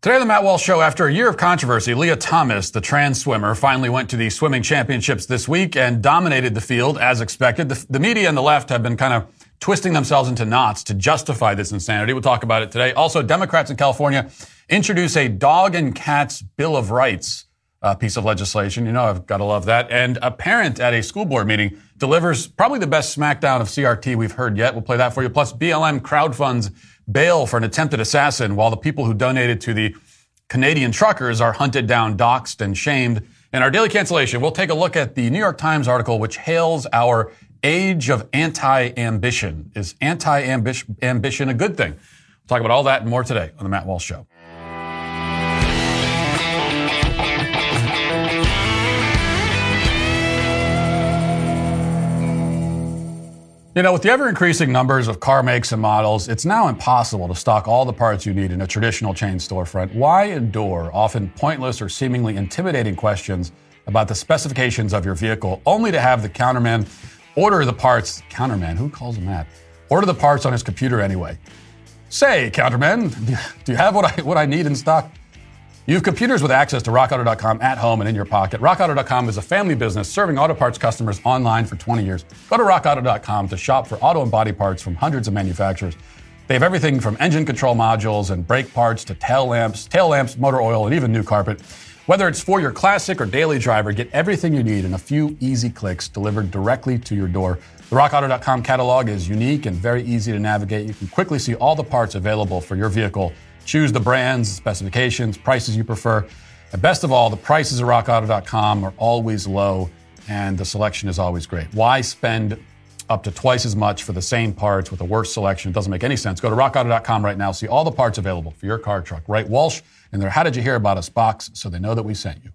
Today on the Matt Walsh Show, after a year of controversy, Lia Thomas, the trans swimmer, finally went to the swimming championships this week and dominated the field as expected. The, the, media and the left have been kind of twisting themselves into knots to justify this insanity. We'll talk about it today. Also, Democrats in California introduce a dog and cats Bill of Rights uh, piece of legislation. You know, I've got to love that. And a parent at a school board meeting delivers probably the best smackdown of CRT we've heard yet. We'll play that for you. Plus, BLM crowdfunds bail for an attempted assassin while the people who donated to the Canadian truckers are hunted down, doxxed, and shamed. In our daily cancellation, we'll take a look at the New York Times article which hails our age of anti-ambition. Is anti-ambition a good thing? We'll talk about all that and more today on the Matt Walsh Show. You know, with the ever increasing numbers of car makes and models, it's now impossible to stock all the parts you need in a traditional chain storefront. Why endure often pointless or seemingly intimidating questions about the specifications of your vehicle only to have the counterman order the parts? Counterman, who calls him that? Order the parts on his computer anyway. Say, counterman, do you have what I, what I need in stock? You have computers with access to rockauto.com at home and in your pocket. Rockauto.com is a family business serving auto parts customers online for 20 years. Go to rockauto.com to shop for auto and body parts from hundreds of manufacturers. They have everything from engine control modules and brake parts to tail lamps, tail lamps, motor oil, and even new carpet. Whether it's for your classic or daily driver, get everything you need in a few easy clicks delivered directly to your door. The rockauto.com catalog is unique and very easy to navigate. You can quickly see all the parts available for your vehicle Choose the brands, specifications, prices you prefer. And best of all, the prices at rockauto.com are always low and the selection is always great. Why spend up to twice as much for the same parts with a worse selection? It doesn't make any sense. Go to rockauto.com right now, see all the parts available for your car truck. Write Walsh in their How Did You Hear About Us box so they know that we sent you.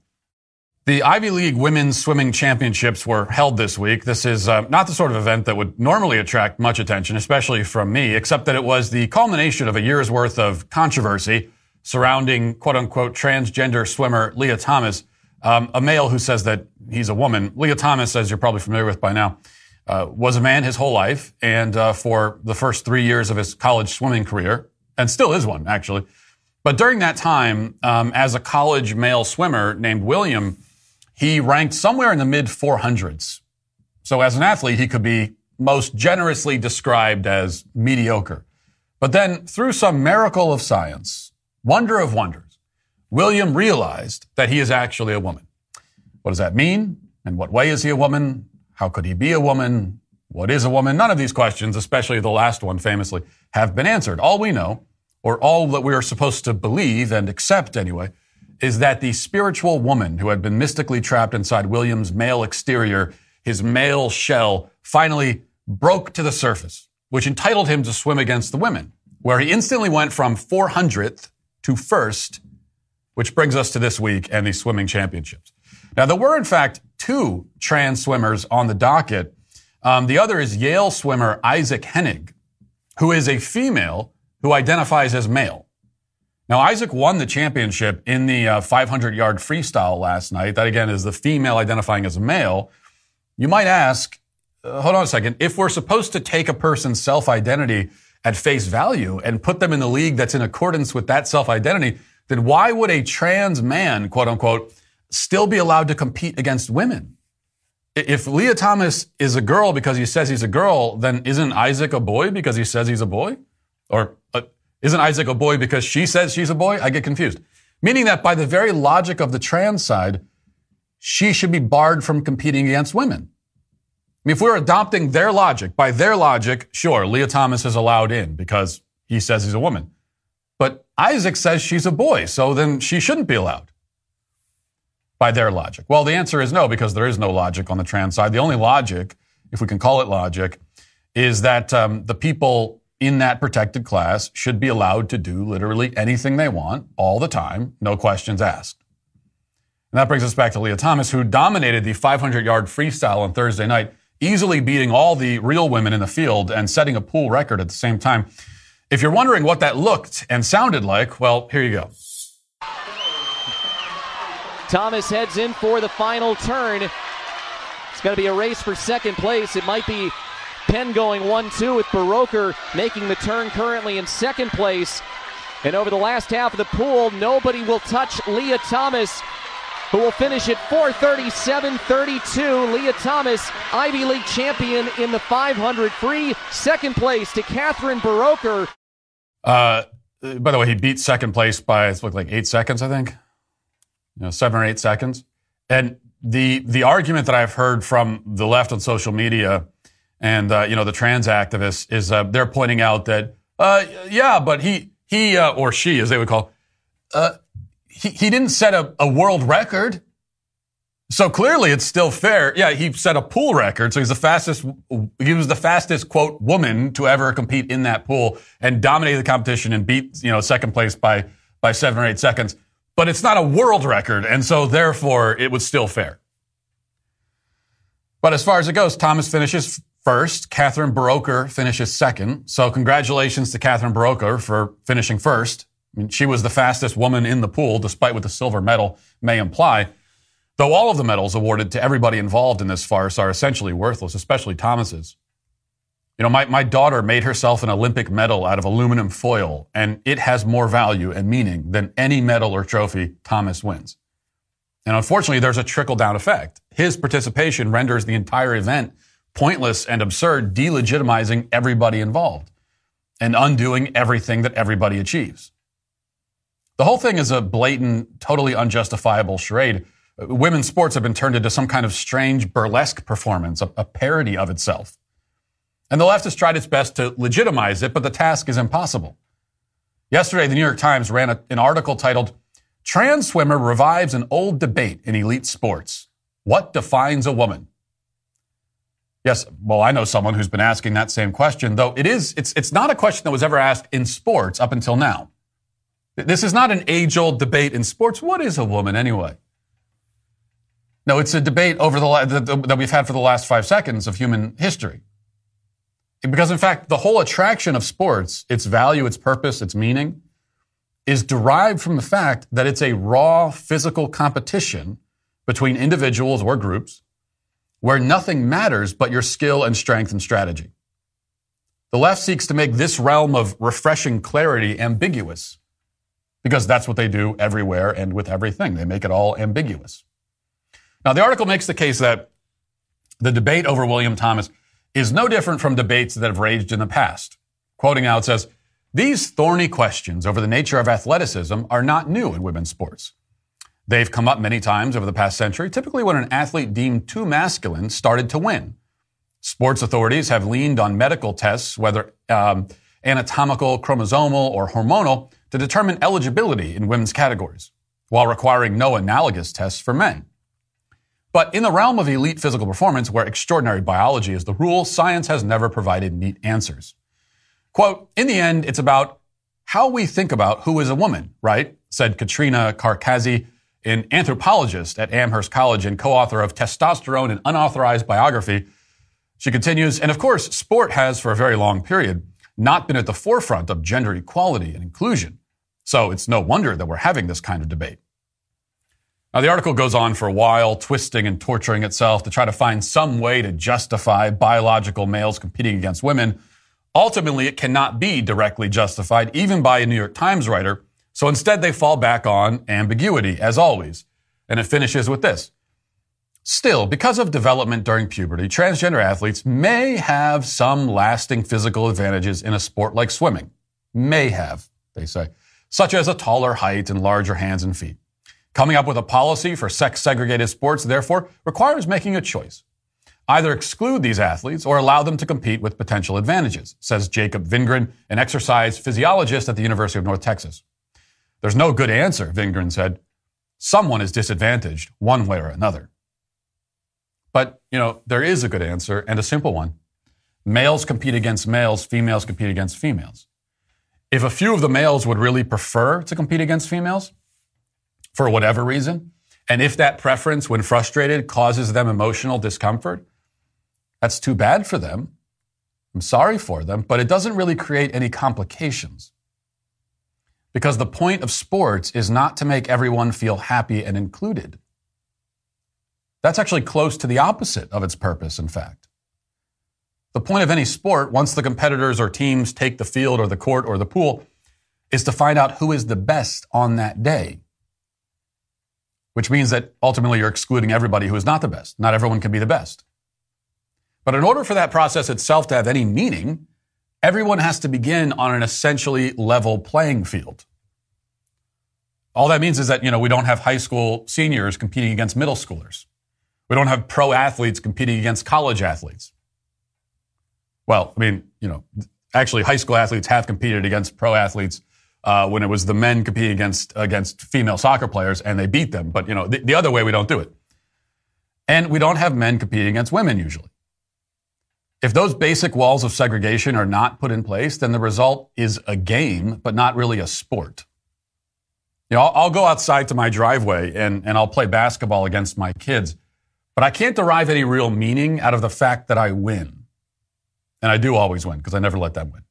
The Ivy League Women's Swimming Championships were held this week. This is uh, not the sort of event that would normally attract much attention, especially from me, except that it was the culmination of a year's worth of controversy surrounding quote unquote transgender swimmer Lia Thomas, um, a male who says that he's a woman. Lia Thomas, as you're probably familiar with by now, uh, was a man his whole life and uh, for the first three years of his college swimming career, and still is one, actually. But during that time, um, as a college male swimmer named William, he ranked somewhere in the mid 400s. So as an athlete, he could be most generously described as mediocre. But then through some miracle of science, wonder of wonders, William realized that he is actually a woman. What does that mean? In what way is he a woman? How could he be a woman? What is a woman? None of these questions, especially the last one famously, have been answered. All we know, or all that we are supposed to believe and accept anyway, is that the spiritual woman who had been mystically trapped inside William's male exterior, his male shell, finally broke to the surface, which entitled him to swim against the women, where he instantly went from 400th to first, which brings us to this week and the swimming championships. Now, there were, in fact, two trans swimmers on the docket. Um, the other is Yale swimmer Isaac Henig, who is a female who identifies as male. Now, Isaac won the championship in the uh, 500 yard freestyle last night. That again is the female identifying as a male. You might ask, uh, hold on a second, if we're supposed to take a person's self identity at face value and put them in the league that's in accordance with that self identity, then why would a trans man, quote unquote, still be allowed to compete against women? If Lia Thomas is a girl because he says he's a girl, then isn't Isaac a boy because he says he's a boy? Or uh, isn't Isaac a boy because she says she's a boy? I get confused. Meaning that by the very logic of the trans side, she should be barred from competing against women. I mean, if we're adopting their logic, by their logic, sure, Lia Thomas is allowed in because he says he's a woman. But Isaac says she's a boy, so then she shouldn't be allowed by their logic. Well, the answer is no, because there is no logic on the trans side. The only logic, if we can call it logic, is that um, the people in that protected class should be allowed to do literally anything they want all the time, no questions asked. And that brings us back to Lia Thomas, who dominated the 500 yard freestyle on Thursday night, easily beating all the real women in the field and setting a pool record at the same time. If you're wondering what that looked and sounded like, well, here you go. Thomas heads in for the final turn. It's going to be a race for second place. It might be Penn going 1 2 with Buroker making the turn currently in second place. And over the last half of the pool, nobody will touch Lia Thomas, who will finish at 437 32. Lia Thomas, Ivy League champion in the 500 free. Second place to Catherine Buroker. Uh, by the way, he beat second place by it's like eight seconds, I think. You know, seven or eight seconds. And the the argument that I've heard from the left on social media and uh, you know the trans activists is uh, they're pointing out that uh, yeah, but he he uh, or she as they would call uh, he he didn't set a, a world record. So clearly, it's still fair. Yeah, he set a pool record. So he's the fastest. He was the fastest quote woman to ever compete in that pool and dominated the competition and beat you know second place by by seven or eight seconds but it's not a world record, and so therefore it was still fair. But as far as it goes, Thomas finishes first. Catherine Buroker finishes second. So congratulations to Catherine Buroker for finishing first. I mean, she was the fastest woman in the pool, despite what the silver medal may imply. Though all of the medals awarded to everybody involved in this farce are essentially worthless, especially Thomas's. You know, my, my daughter made herself an Olympic medal out of aluminum foil, and it has more value and meaning than any medal or trophy Thomas wins. And unfortunately, there's a trickle down effect. His participation renders the entire event pointless and absurd, delegitimizing everybody involved and undoing everything that everybody achieves. The whole thing is a blatant, totally unjustifiable charade. Women's sports have been turned into some kind of strange burlesque performance, a, a parody of itself. And the left has tried its best to legitimize it, but the task is impossible. Yesterday, the New York Times ran a, an article titled, Trans Swimmer Revives an Old Debate in Elite Sports. What defines a woman? Yes, well, I know someone who's been asking that same question, though it is, it's, it's not a question that was ever asked in sports up until now. This is not an age old debate in sports. What is a woman anyway? No, it's a debate over the, that we've had for the last five seconds of human history. Because in fact, the whole attraction of sports, its value, its purpose, its meaning, is derived from the fact that it's a raw physical competition between individuals or groups where nothing matters but your skill and strength and strategy. The left seeks to make this realm of refreshing clarity ambiguous because that's what they do everywhere and with everything. They make it all ambiguous. Now, the article makes the case that the debate over William Thomas is no different from debates that have raged in the past. Quoting out says, these thorny questions over the nature of athleticism are not new in women's sports. They've come up many times over the past century, typically when an athlete deemed too masculine started to win. Sports authorities have leaned on medical tests, whether um, anatomical, chromosomal, or hormonal, to determine eligibility in women's categories, while requiring no analogous tests for men. But in the realm of elite physical performance, where extraordinary biology is the rule, science has never provided neat answers. Quote, in the end, it's about how we think about who is a woman, right? Said Katrina Karkazis, an anthropologist at Amherst College and co-author of Testosterone, and Unauthorized Biography. She continues, and of course, sport has for a very long period not been at the forefront of gender equality and inclusion. So it's no wonder that we're having this kind of debate. Now, the article goes on for a while, twisting and torturing itself to try to find some way to justify biological males competing against women. Ultimately, it cannot be directly justified, even by a New York Times writer. So instead, they fall back on ambiguity, as always. And it finishes with this. Still, because of development during puberty, transgender athletes may have some lasting physical advantages in a sport like swimming. May have, they say, such as a taller height and larger hands and feet. Coming up with a policy for sex segregated sports, therefore, requires making a choice. Either exclude these athletes or allow them to compete with potential advantages, says Jacob Vingren, an exercise physiologist at the University of North Texas. There's no good answer, Vingren said. Someone is disadvantaged one way or another. But, you know, there is a good answer and a simple one. Males compete against males, females compete against females. If a few of the males would really prefer to compete against females, for whatever reason, and if that preference, when frustrated, causes them emotional discomfort, that's too bad for them. I'm sorry for them, but it doesn't really create any complications. Because the point of sports is not to make everyone feel happy and included. That's actually close to the opposite of its purpose, in fact. The point of any sport, once the competitors or teams take the field or the court or the pool, is to find out who is the best on that day. Which means that ultimately you're excluding everybody who is not the best. Not everyone can be the best. But in order for that process itself to have any meaning, everyone has to begin on an essentially level playing field. All that means is that, you know, we don't have high school seniors competing against middle schoolers. We don't have pro athletes competing against college athletes. Well, I mean, you know, actually high school athletes have competed against pro athletes uh, when it was the men competing against against female soccer players and they beat them. But you know, the, the other way we don't do it. And we don't have men competing against women usually. If those basic walls of segregation are not put in place, then the result is a game, but not really a sport. You know, I'll, I'll go outside to my driveway and, and I'll play basketball against my kids, but I can't derive any real meaning out of the fact that I win. And I do always win because I never let them win.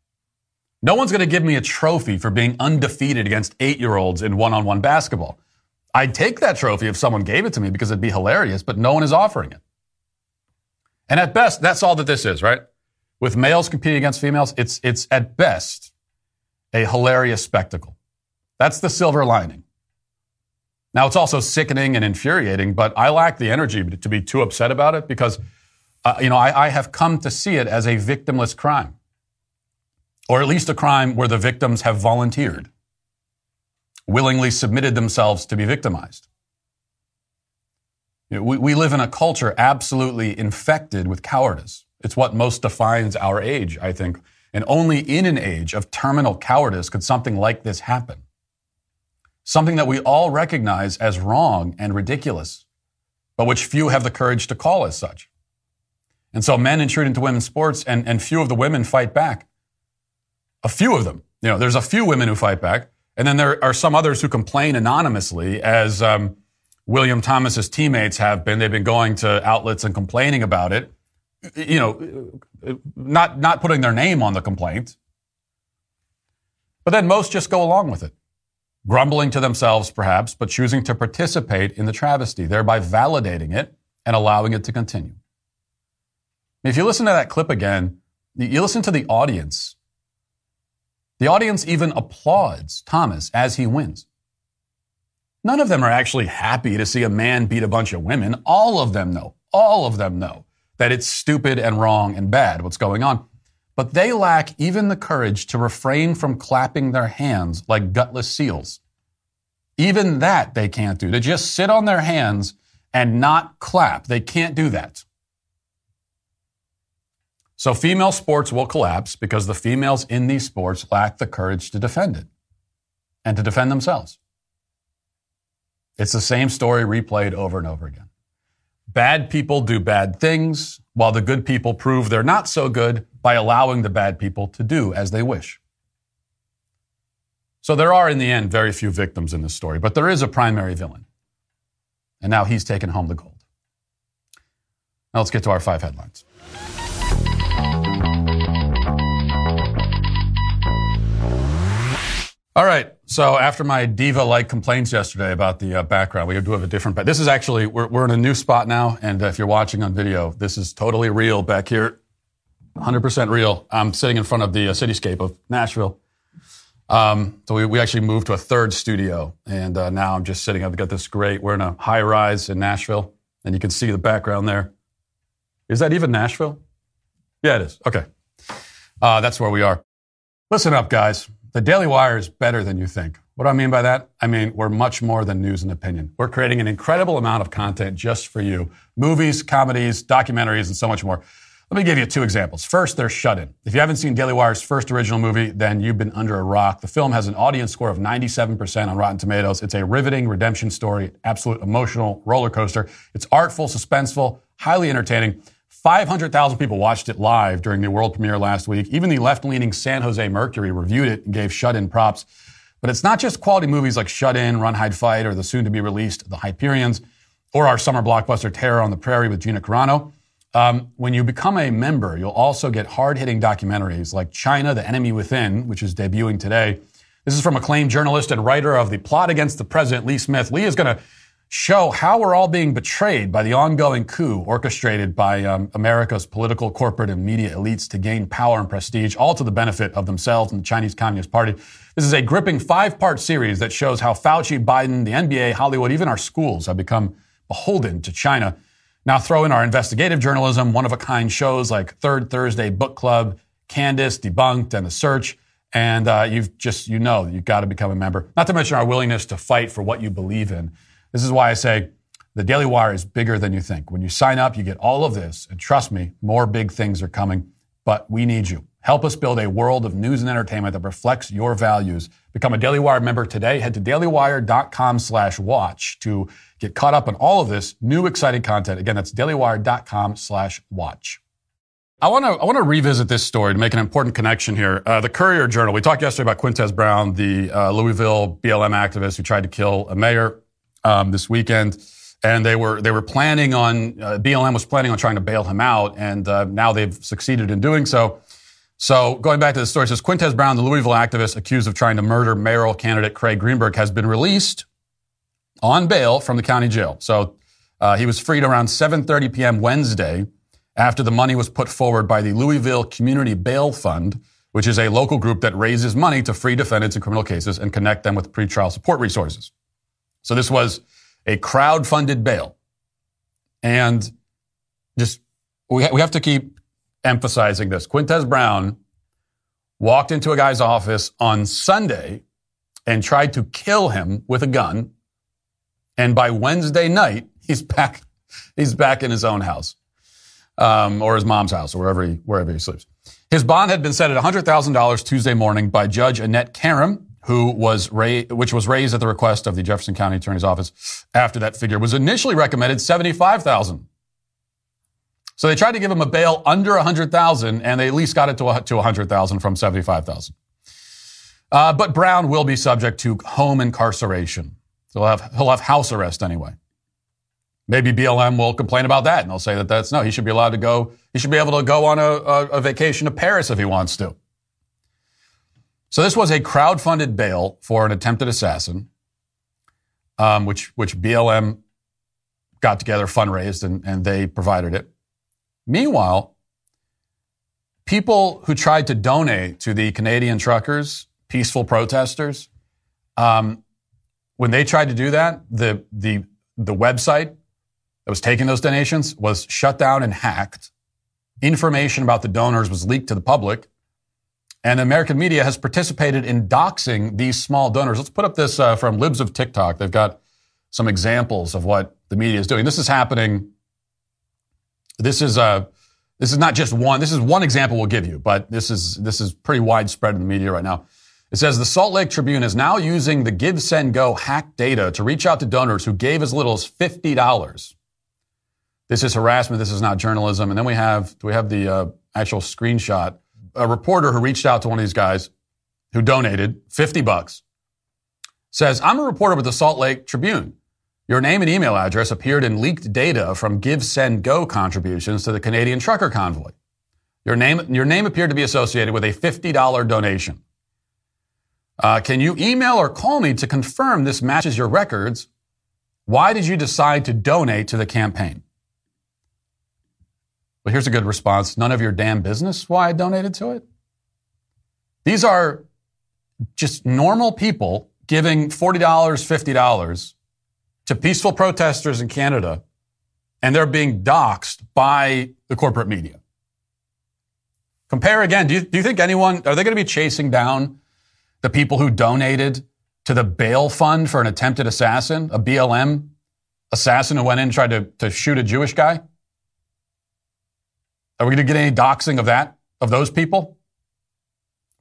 No one's going to give me a trophy for being undefeated against eight year olds in one on one basketball. I'd take that trophy if someone gave it to me because it'd be hilarious, but no one is offering it. And at best, that's all that this is, right? With males competing against females, it's, it's at best a hilarious spectacle. That's the silver lining. Now, it's also sickening and infuriating, but I lack the energy to be too upset about it because, uh, you know, I, I have come to see it as a victimless crime or at least a crime where the victims have volunteered, willingly submitted themselves to be victimized. We, we live in a culture absolutely infected with cowardice. It's what most defines our age, I think. And only in an age of terminal cowardice could something like this happen. Something that we all recognize as wrong and ridiculous, but which few have the courage to call as such. And so men intrude into women's sports and, and few of the women fight back a few of them. You know, there's a few women who fight back, and then there are some others who complain anonymously, as um, William Thomas's teammates have been. They've been going to outlets and complaining about it. You know, not not putting their name on the complaint, but then most just go along with it, grumbling to themselves perhaps, but choosing to participate in the travesty, thereby validating it and allowing it to continue. If you listen to that clip again, you listen to the audience the audience even applauds Thomas as he wins. None of them are actually happy to see a man beat a bunch of women. All of them know, all of them know that it's stupid and wrong and bad what's going on. But they lack even the courage to refrain from clapping their hands like gutless seals. Even that they can't do. To just sit on their hands and not clap. They can't do that. So female sports will collapse because the females in these sports lack the courage to defend it and to defend themselves. It's the same story replayed over and over again. Bad people do bad things, while the good people prove they're not so good by allowing the bad people to do as they wish. So there are, in the end, very few victims in this story, but there is a primary villain. And now he's taken home the gold. Now let's get to our five headlines. All right. So after my diva-like complaints yesterday about the uh, background, we do have a different. This is actually we're, we're in a new spot now, and uh, if you're watching on video, this is totally real back here, 100% real. I'm sitting in front of the uh, cityscape of Nashville. Um, so we, we actually moved to a third studio, and uh, now I'm just sitting. I've got this great. We're in a high rise in Nashville, and you can see the background there. Is that even Nashville? Yeah, it is. Okay, uh, that's where we are. Listen up, guys. The Daily Wire is better than you think. What do I mean by that? I mean, we're much more than news and opinion. We're creating an incredible amount of content just for you movies, comedies, documentaries, and so much more. Let me give you two examples. First, there's Shut In. If you haven't seen Daily Wire's first original movie, then you've been under a rock. The film has an audience score of 97% on Rotten Tomatoes. It's a riveting redemption story, absolute emotional roller coaster. It's artful, suspenseful, highly entertaining. 500,000 people watched it live during the world premiere last week. Even the left leaning San Jose Mercury reviewed it and gave Shut In props. But it's not just quality movies like Shut In, Run, Hide, Fight, or the soon to be released The Hyperions, or our summer blockbuster Terror on the Prairie with Gina Carano. Um, when you become a member, you'll also get hard hitting documentaries like China, The Enemy Within, which is debuting today. This is from acclaimed journalist and writer of The Plot Against the President, Lee Smith. Lee is going to show how we're all being betrayed by the ongoing coup orchestrated by um, America's political, corporate, and media elites to gain power and prestige, all to the benefit of themselves and the Chinese Communist Party. This is a gripping five part series that shows how Fauci, Biden, the NBA, Hollywood, even our schools have become beholden to China. Now throw in our investigative journalism, one of a kind shows like Third Thursday Book Club, Candace, Debunked, and The Search. And uh, you've just, you know, you've got to become a member. Not to mention our willingness to fight for what you believe in. This is why I say the Daily Wire is bigger than you think. When you sign up, you get all of this. And trust me, more big things are coming. But we need you. Help us build a world of news and entertainment that reflects your values. Become a Daily Wire member today. Head to dailywire.com slash watch to get caught up on all of this new exciting content. Again, that's dailywire.com slash watch. I want to I want to revisit this story to make an important connection here. Uh, the Courier Journal. We talked yesterday about Quintez Brown, the uh, Louisville BLM activist who tried to kill a mayor um, this weekend, and they were they were planning on uh, BLM was planning on trying to bail him out, and uh, now they've succeeded in doing so. So going back to the story, says Quintez Brown, the Louisville activist accused of trying to murder mayoral candidate Craig Greenberg, has been released on bail from the county jail. So uh, he was freed around 7:30 p.m. Wednesday after the money was put forward by the Louisville Community Bail Fund, which is a local group that raises money to free defendants in criminal cases and connect them with pretrial support resources. So this was a crowd-funded bail. And just, we, ha- we have to keep emphasizing this. Quintez Brown walked into a guy's office on Sunday and tried to kill him with a gun. And by Wednesday night, he's back, he's back in his own house, um, or his mom's house, or wherever he, wherever he sleeps. His bond had been set at $100,000 Tuesday morning by Judge Annette Karam, who was ra- which was raised at the request of the Jefferson County Attorney's Office after that figure was initially recommended 75,000. So they tried to give him a bail under 100,000 and they at least got it to, to 100,000 from 75,000. Uh, but Brown will be subject to home incarceration. So he'll have, he'll have house arrest anyway. Maybe BLM will complain about that and they'll say that that's no, he should be allowed to go, he should be able to go on a, a, a vacation to Paris if he wants to. So this was a crowd-funded bail for an attempted assassin, um, which which BLM got together, fundraised, and, and they provided it. Meanwhile, people who tried to donate to the Canadian truckers, peaceful protesters, um, when they tried to do that, the the the website that was taking those donations was shut down and hacked. Information about the donors was leaked to the public. And American media has participated in doxing these small donors. Let's put up this uh, from Libs of TikTok. They've got some examples of what the media is doing. This is happening. This is uh, this is not just one. This is one example we'll give you, but this is this is pretty widespread in the media right now. It says the Salt Lake Tribune is now using the Give Send Go hack data to reach out to donors who gave as little as fifty dollars. This is harassment. This is not journalism. And then we have do we have the uh, actual screenshot a reporter who reached out to one of these guys who donated 50 bucks says, I'm a reporter with the Salt Lake Tribune. Your name and email address appeared in leaked data from Give Send Go contributions to the Canadian trucker convoy. Your name, your name appeared to be associated with a $50 donation. Uh, can you email or call me to confirm this matches your records? Why did you decide to donate to the campaign? Well, here's a good response. None of your damn business why I donated to it. These are just normal people giving $40, $50 to peaceful protesters in Canada, and they're being doxxed by the corporate media. Compare again. Do you, do you think anyone, are they going to be chasing down the people who donated to the bail fund for an attempted assassin, a BLM assassin who went in and tried to, to shoot a Jewish guy? Are we going to get any doxing of that, of those people?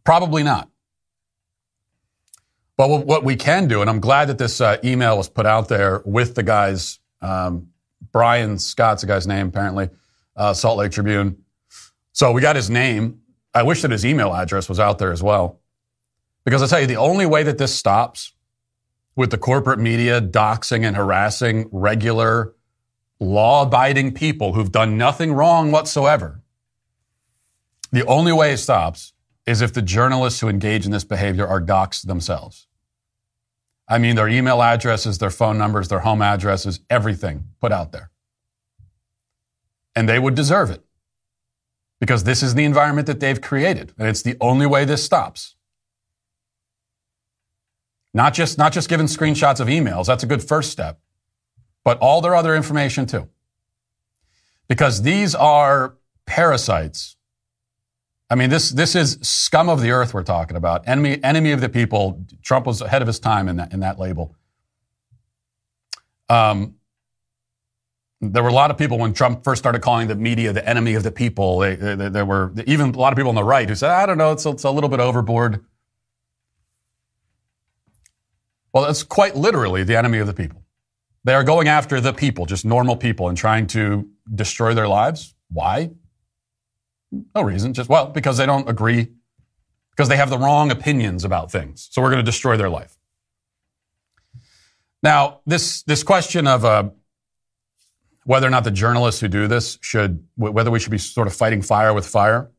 Probably not. But what we can do, and I'm glad that this uh, email was put out there with the guys, um, Brian Scott's the guy's name, apparently, uh, Salt Lake Tribune. So we got his name. I wish that his email address was out there as well. Because I tell you, the only way that this stops with the corporate media doxing and harassing regular law abiding people who've done nothing wrong whatsoever, the only way it stops is if the journalists who engage in this behavior are doxxed themselves. I mean, their email addresses, their phone numbers, their home addresses, everything put out there. And they would deserve it because this is the environment that they've created. And it's the only way this stops. Not just, not just giving screenshots of emails. That's a good first step, but all their other information too. Because these are parasites. I mean, this, this is scum of the earth we're talking about. Enemy, enemy of the people. Trump was ahead of his time in that, in that label. Um, there were a lot of people when Trump first started calling the media the enemy of the people. They, they, there were even a lot of people on the right who said, I don't know, it's, it's a little bit overboard. Well, that's quite literally the enemy of the people. They are going after the people, just normal people, and trying to destroy their lives. Why? No reason. Just, well, because they don't agree, because they have the wrong opinions about things. So we're going to destroy their life. Now, this, this question of uh, whether or not the journalists who do this should, whether we should be sort of fighting fire with fire,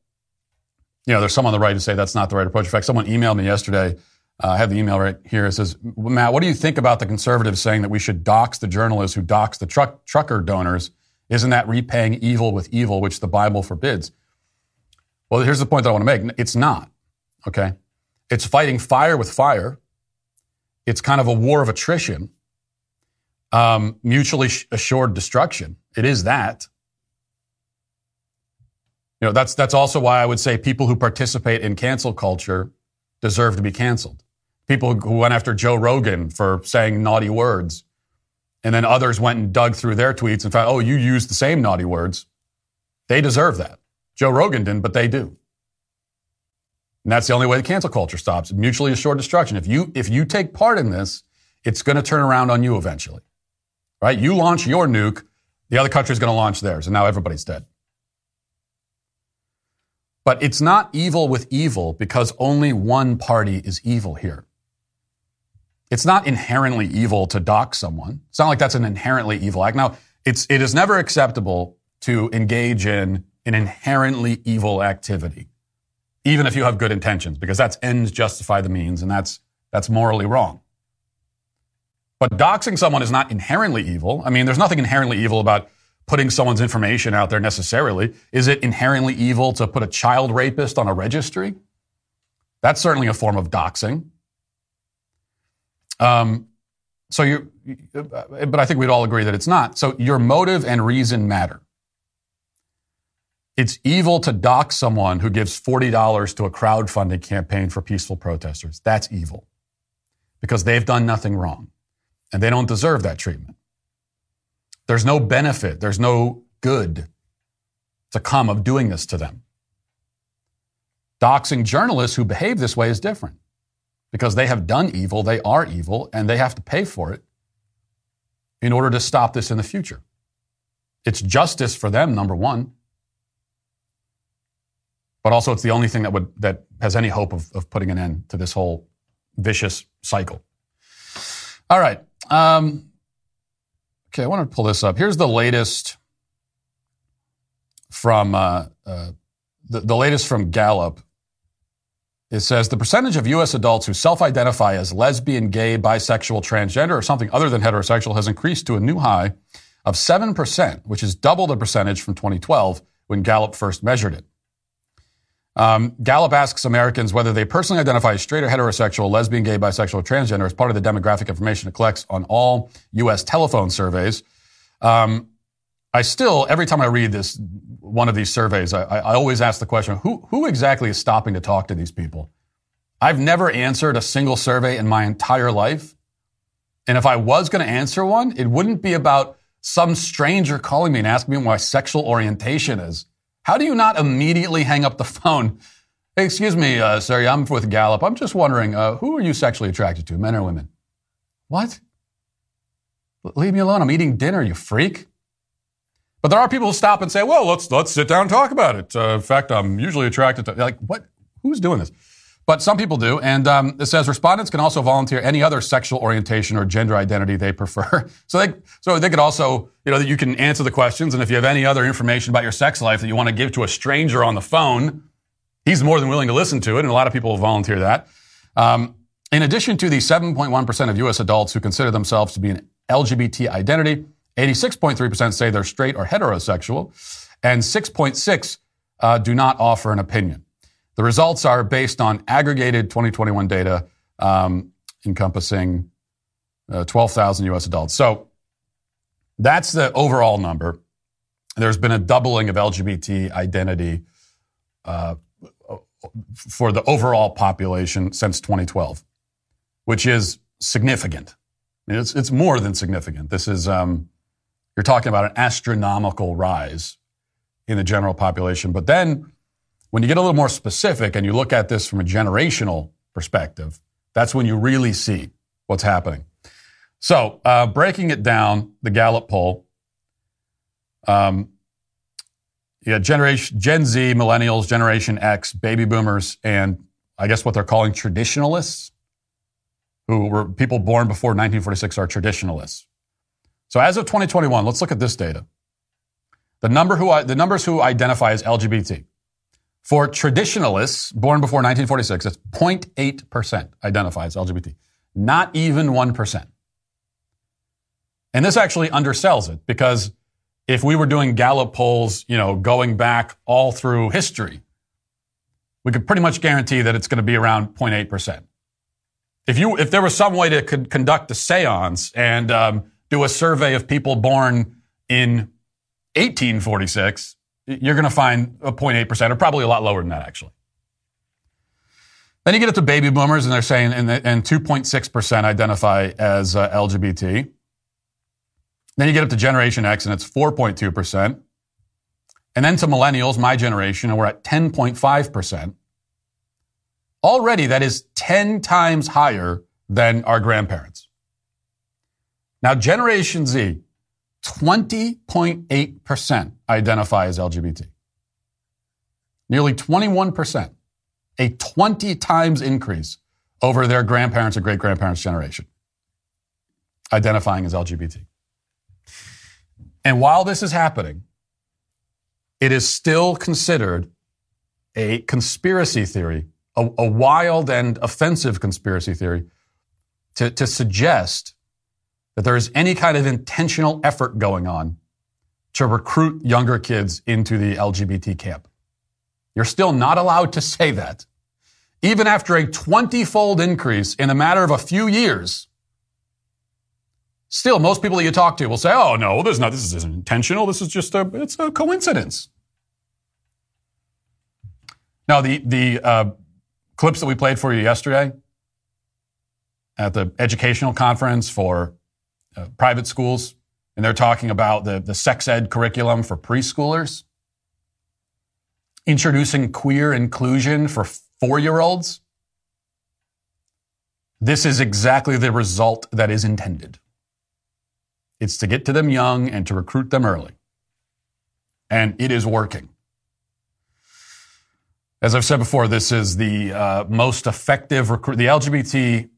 you know, there's some on the right who say that's not the right approach. In fact, someone emailed me yesterday uh, I have the email right here. It says, Matt, what do you think about the conservatives saying that we should dox the journalists who dox the truck, trucker donors? Isn't that repaying evil with evil, which the Bible forbids? Well, here's the point that I want to make. It's not, okay? It's fighting fire with fire. It's kind of a war of attrition, um, mutually assured destruction. It is that. You know, that's, that's also why I would say people who participate in cancel culture deserve to be canceled. People who went after Joe Rogan for saying naughty words. And then others went and dug through their tweets and found, oh, you used the same naughty words. They deserve that. Joe Rogan didn't, but they do. And that's the only way the cancel culture stops. Mutually assured destruction. If you, if you take part in this, it's going to turn around on you eventually. Right? You launch your nuke, the other country is going to launch theirs, and now everybody's dead. But it's not evil with evil because only one party is evil here. It's not inherently evil to dox someone. It's not like that's an inherently evil act. Now, it's, it is never acceptable to engage in an inherently evil activity, even if you have good intentions, because that's ends justify the means, and that's, that's morally wrong. But doxing someone is not inherently evil. I mean, there's nothing inherently evil about putting someone's information out there necessarily. Is it inherently evil to put a child rapist on a registry? That's certainly a form of doxing. Um, so you, but I think we'd all agree that it's not. So your motive and reason matter. It's evil to dox someone who gives $40 to a crowdfunding campaign for peaceful protesters. That's evil because they've done nothing wrong and they don't deserve that treatment. There's no benefit, there's no good to come of doing this to them. Doxing journalists who behave this way is different because they have done evil, they are evil, and they have to pay for it in order to stop this in the future. It's justice for them, number one. But also, it's the only thing that would that has any hope of, of putting an end to this whole vicious cycle. All right. Um, Okay, I want to pull this up. Here's the latest from uh, uh, the, the latest from Gallup. It says the percentage of U.S. adults who self-identify as lesbian, gay, bisexual, transgender, or something other than heterosexual has increased to a new high of 7%, which is double the percentage from 2012 when Gallup first measured it. Um, Gallup asks Americans whether they personally identify as straight or heterosexual, lesbian, gay, bisexual, or transgender as part of the demographic information it collects on all U.S. telephone surveys. Um, I still, every time I read this, one of these surveys, I, I always ask the question, who, who exactly is stopping to talk to these people? I've never answered a single survey in my entire life. And if I was going to answer one, it wouldn't be about some stranger calling me and asking me what my sexual orientation is. How do you not immediately hang up the phone? Hey, excuse me, uh, sir, I'm with Gallup. I'm just wondering, uh, who are you sexually attracted to, men or women? What? Leave me alone. I'm eating dinner, you freak. But there are people who stop and say, well, let's, let's sit down and talk about it. Uh, in fact, I'm usually attracted to, like, what? Who's doing this? But some people do. And um, it says respondents can also volunteer any other sexual orientation or gender identity they prefer. so they, so they could also, you know, that you can answer the questions. And if you have any other information about your sex life that you want to give to a stranger on the phone, he's more than willing to listen to it. And a lot of people will volunteer that. Um, In addition to the 7.1% of U.S. adults who consider themselves to be an LGBT identity, 86.3% say they're straight or heterosexual, and 6.6 uh, do not offer an opinion. The results are based on aggregated 2021 data um, encompassing uh, 12,000 U.S. adults. So that's the overall number. There's been a doubling of LGBT identity uh, for the overall population since 2012, which is significant. It's, it's more than significant. This is, um, you're talking about an astronomical rise in the general population. But then when you get a little more specific and you look at this from a generational perspective, that's when you really see what's happening. So, uh, breaking it down, the Gallup poll, um, yeah, generation Gen Z, millennials, Generation X, baby boomers, and I guess what they're calling traditionalists, who were people born before 1946 are traditionalists. So as of 2021, let's look at this data. The number who the numbers who identify as LGBT. For traditionalists born before 1946, it's 0.8% identify as LGBT. Not even 1%. And this actually undersells it because if we were doing Gallup polls, you know, going back all through history, we could pretty much guarantee that it's going to be around 0.8%. If you, if there was some way to con- conduct a seance and um, do a survey of people born in 1846, you're going to find a 0.8%, or probably a lot lower than that, actually. Then you get up to baby boomers, and they're saying, and, and 2.6% identify as uh, LGBT. Then you get up to Generation X and it's 4.2%. And then to millennials, my generation, and we're at 10.5%. Already, that is 10 times higher than our grandparents. Now, Generation Z, 20.8% identify as LGBT. Nearly 21%, a 20 times increase over their grandparents or great grandparents' generation, identifying as LGBT. And while this is happening, it is still considered a conspiracy theory, a, a wild and offensive conspiracy theory to, to suggest that there is any kind of intentional effort going on to recruit younger kids into the LGBT camp. You're still not allowed to say that. Even after a 20 fold increase in a matter of a few years, Still, most people that you talk to will say, "Oh no, there's not. This isn't intentional. This is just a. It's a coincidence." Now, the the uh, clips that we played for you yesterday at the educational conference for uh, private schools, and they're talking about the the sex ed curriculum for preschoolers, introducing queer inclusion for four year olds. This is exactly the result that is intended. It's to get to them young and to recruit them early. And it is working. As I've said before, this is the uh, most effective recruit. The LGBT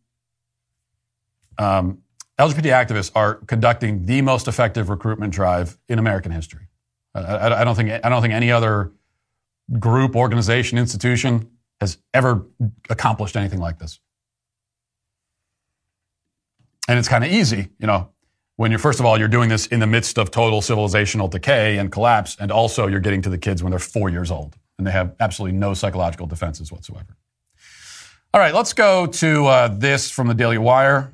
um, LGBT activists are conducting the most effective recruitment drive in American history. I, I, I, don't think I don't think any other group, organization, institution has ever accomplished anything like this. And it's kind of easy, you know when you're first of all you're doing this in the midst of total civilizational decay and collapse and also you're getting to the kids when they're four years old and they have absolutely no psychological defenses whatsoever all right let's go to uh, this from the daily wire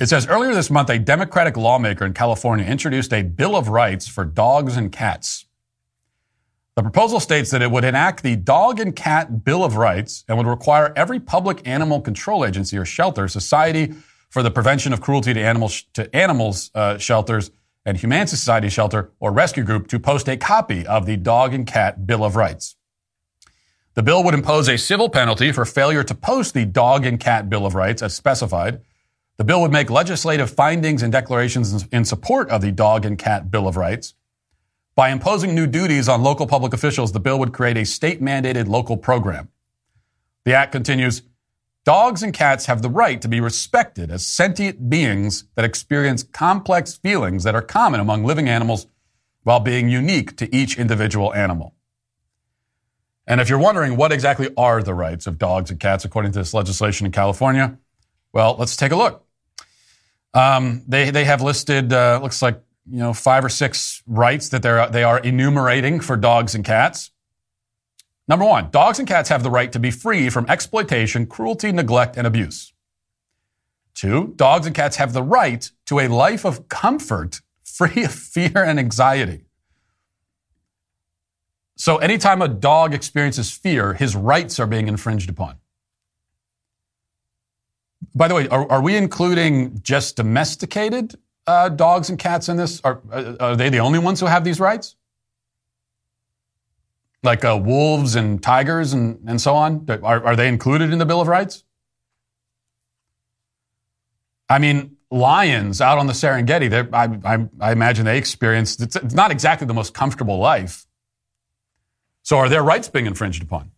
it says earlier this month a democratic lawmaker in california introduced a bill of rights for dogs and cats the proposal states that it would enact the Dog and Cat Bill of Rights and would require every public animal control agency or shelter, society, for the prevention of cruelty to animals to animals uh, shelters and Humane Society shelter or rescue group to post a copy of the Dog and Cat Bill of Rights. The bill would impose a civil penalty for failure to post the Dog and Cat Bill of Rights as specified. The bill would make legislative findings and declarations in support of the Dog and Cat Bill of Rights. By imposing new duties on local public officials, the bill would create a state mandated local program. The act continues Dogs and cats have the right to be respected as sentient beings that experience complex feelings that are common among living animals while being unique to each individual animal. And if you're wondering what exactly are the rights of dogs and cats according to this legislation in California, well, let's take a look. Um, they they have listed uh, looks like you know five or six rights that they're they are enumerating for dogs and cats. Number one, dogs and cats have the right to be free from exploitation, cruelty, neglect, and abuse. Two, dogs and cats have the right to a life of comfort, free of fear and anxiety. So anytime a dog experiences fear, his rights are being infringed upon. By the way, are, are we including just domesticated uh, dogs and cats in this? Are, uh, are they the only ones who have these rights? Like uh, wolves and tigers and, and so on? Are, are they included in the Bill of Rights? I mean, lions out on the Serengeti, I, I, I, imagine they experienced, it's, it's not exactly the most comfortable life. So are their rights being infringed upon?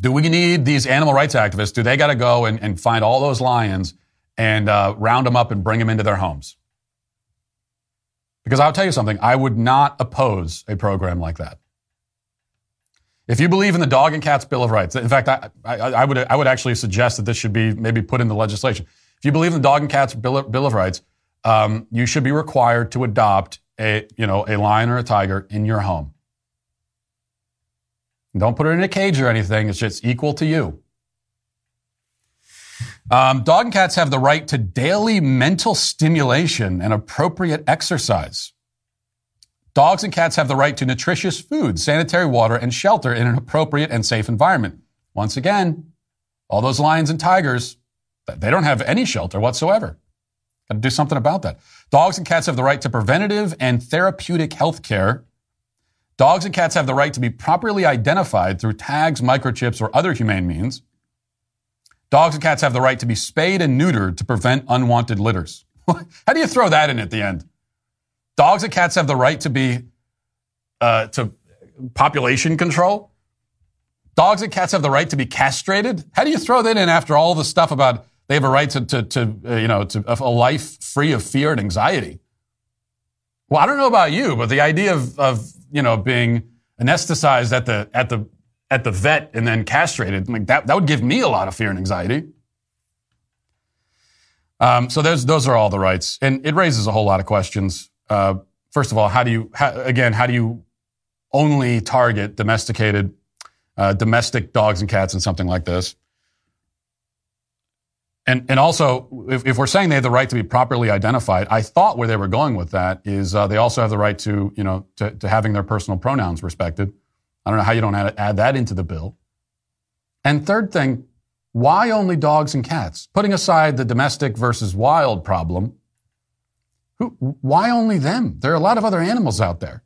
Do we need these animal rights activists? Do they got to go and, and, find all those lions and uh, round them up and bring them into their homes? Because I'll tell you something, I would not oppose a program like that. If you believe in the Dog and Cats Bill of Rights, in fact, I, I, I, would, I would actually suggest that this should be maybe put in the legislation. If you believe in the Dog and Cats Bill of, Bill of Rights, um, you should be required to adopt a, you know, a lion or a tiger in your home. Don't put it in a cage or anything. It's just equal to you. Um, dog and cats have the right to daily mental stimulation and appropriate exercise. Dogs and cats have the right to nutritious food, sanitary water, and shelter in an appropriate and safe environment. Once again, all those lions and tigers, they don't have any shelter whatsoever. Got to do something about that. Dogs and cats have the right to preventative and therapeutic health care Dogs and cats have the right to be properly identified through tags, microchips, or other humane means. Dogs and cats have the right to be spayed and neutered to prevent unwanted litters. How do you throw that in at the end? Dogs and cats have the right to be uh, to population control. Dogs and cats have the right to be castrated. How do you throw that in after all the stuff about they have a right to, to, to uh, you know, to a life free of fear and anxiety? Well, I don't know about you, but the idea of, of you know, being anesthetized at the at the at the vet and then castrated, like that that would give me a lot of fear and anxiety. Um, so those those are all the rights, and it raises a whole lot of questions. Uh, first of all, how do you how, again how do you only target domesticated uh, domestic dogs and cats in something like this? And, and also, if, if, we're saying they have the right to be properly identified, I thought where they were going with that is uh, they also have the right to, you know, to, to, having their personal pronouns respected. I don't know how you don't add, add that into the bill. And third thing, why only dogs and cats? Putting aside the domestic versus wild problem, who, why only them? There are a lot of other animals out there.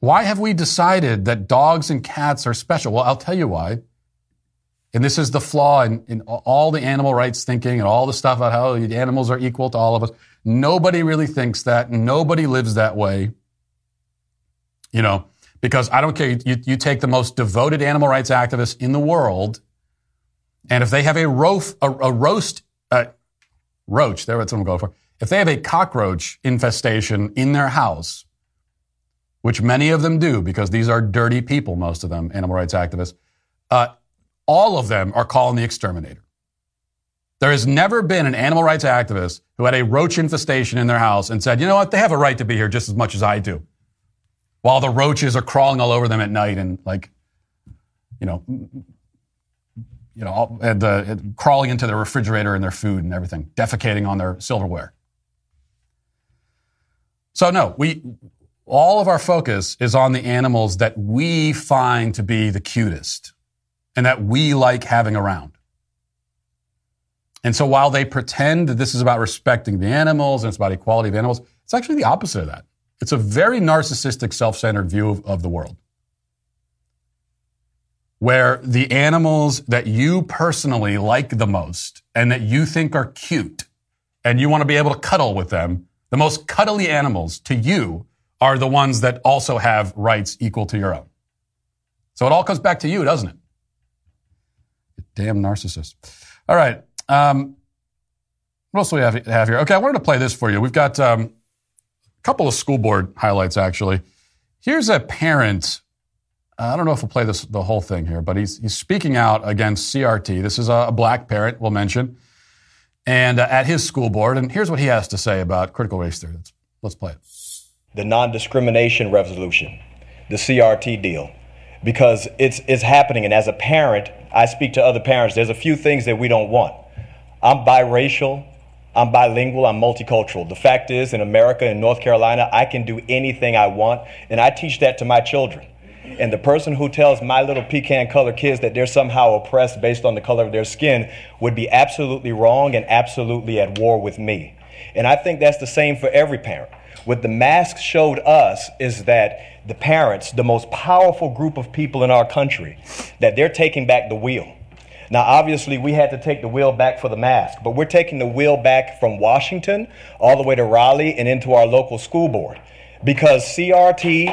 Why have we decided that dogs and cats are special? Well, I'll tell you why. And this is the flaw in, in all the animal rights thinking and all the stuff about how the animals are equal to all of us. Nobody really thinks that. Nobody lives that way. You know, because I don't care. You, you take the most devoted animal rights activists in the world, and if they have a, roast, a, a roast, uh, roach, there, that's what I'm going for. If they have a cockroach infestation in their house, which many of them do because these are dirty people, most of them, animal rights activists, uh, all of them are calling the exterminator. There has never been an animal rights activist who had a roach infestation in their house and said, you know what, they have a right to be here just as much as I do. While the roaches are crawling all over them at night and like, you know, you know, and, uh, crawling into their refrigerator and their food and everything, defecating on their silverware. So no, we, all of our focus is on the animals that we find to be the cutest and that we like having around. And so while they pretend that this is about respecting the animals and it's about equality of animals, it's actually the opposite of that. It's a very narcissistic, self centered view of, of the world. Where the animals that you personally like the most and that you think are cute and you want to be able to cuddle with them, the most cuddly animals to you are the ones that also have rights equal to your own. So it all comes back to you, doesn't it? Damn narcissist. All right. Um, what else do we have, have, here? Okay, I wanted to play this for you. We've got um, a couple of school board highlights, actually. Here's a parent I don't know if we'll play this the whole thing here, but he's he's speaking out against CRT. This is a, black parent, we'll mention, and uh, at his school board. And here's what he has to say about critical race theory. Let's, let's play it. The non-discrimination resolution, the CRT deal, because it's it's happening. And as a parent, I speak to other parents. There's a few things that we don't want. I'm biracial. I'm bilingual, I'm multicultural. The fact is, in America, in North Carolina, I can do anything I want, and I teach that to my children. And the person who tells my little pecan colored kids that they're somehow oppressed based on the color of their skin would be absolutely wrong and absolutely at war with me. And I think that's the same for every parent. What the mask showed us is that the parents, the most powerful group of people in our country, that they're taking back the wheel. Now, obviously, we had to take the wheel back for the mask, but we're taking the wheel back from Washington all the way to Raleigh and into our local school board. Because CRT,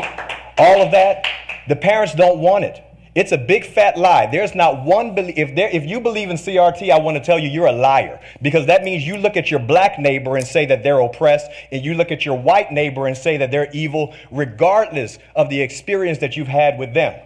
all of that, the parents don't want it. It's a big fat lie. There's not one if there if you believe in CRT, I want to tell you you're a liar because that means you look at your black neighbor and say that they're oppressed and you look at your white neighbor and say that they're evil regardless of the experience that you've had with them.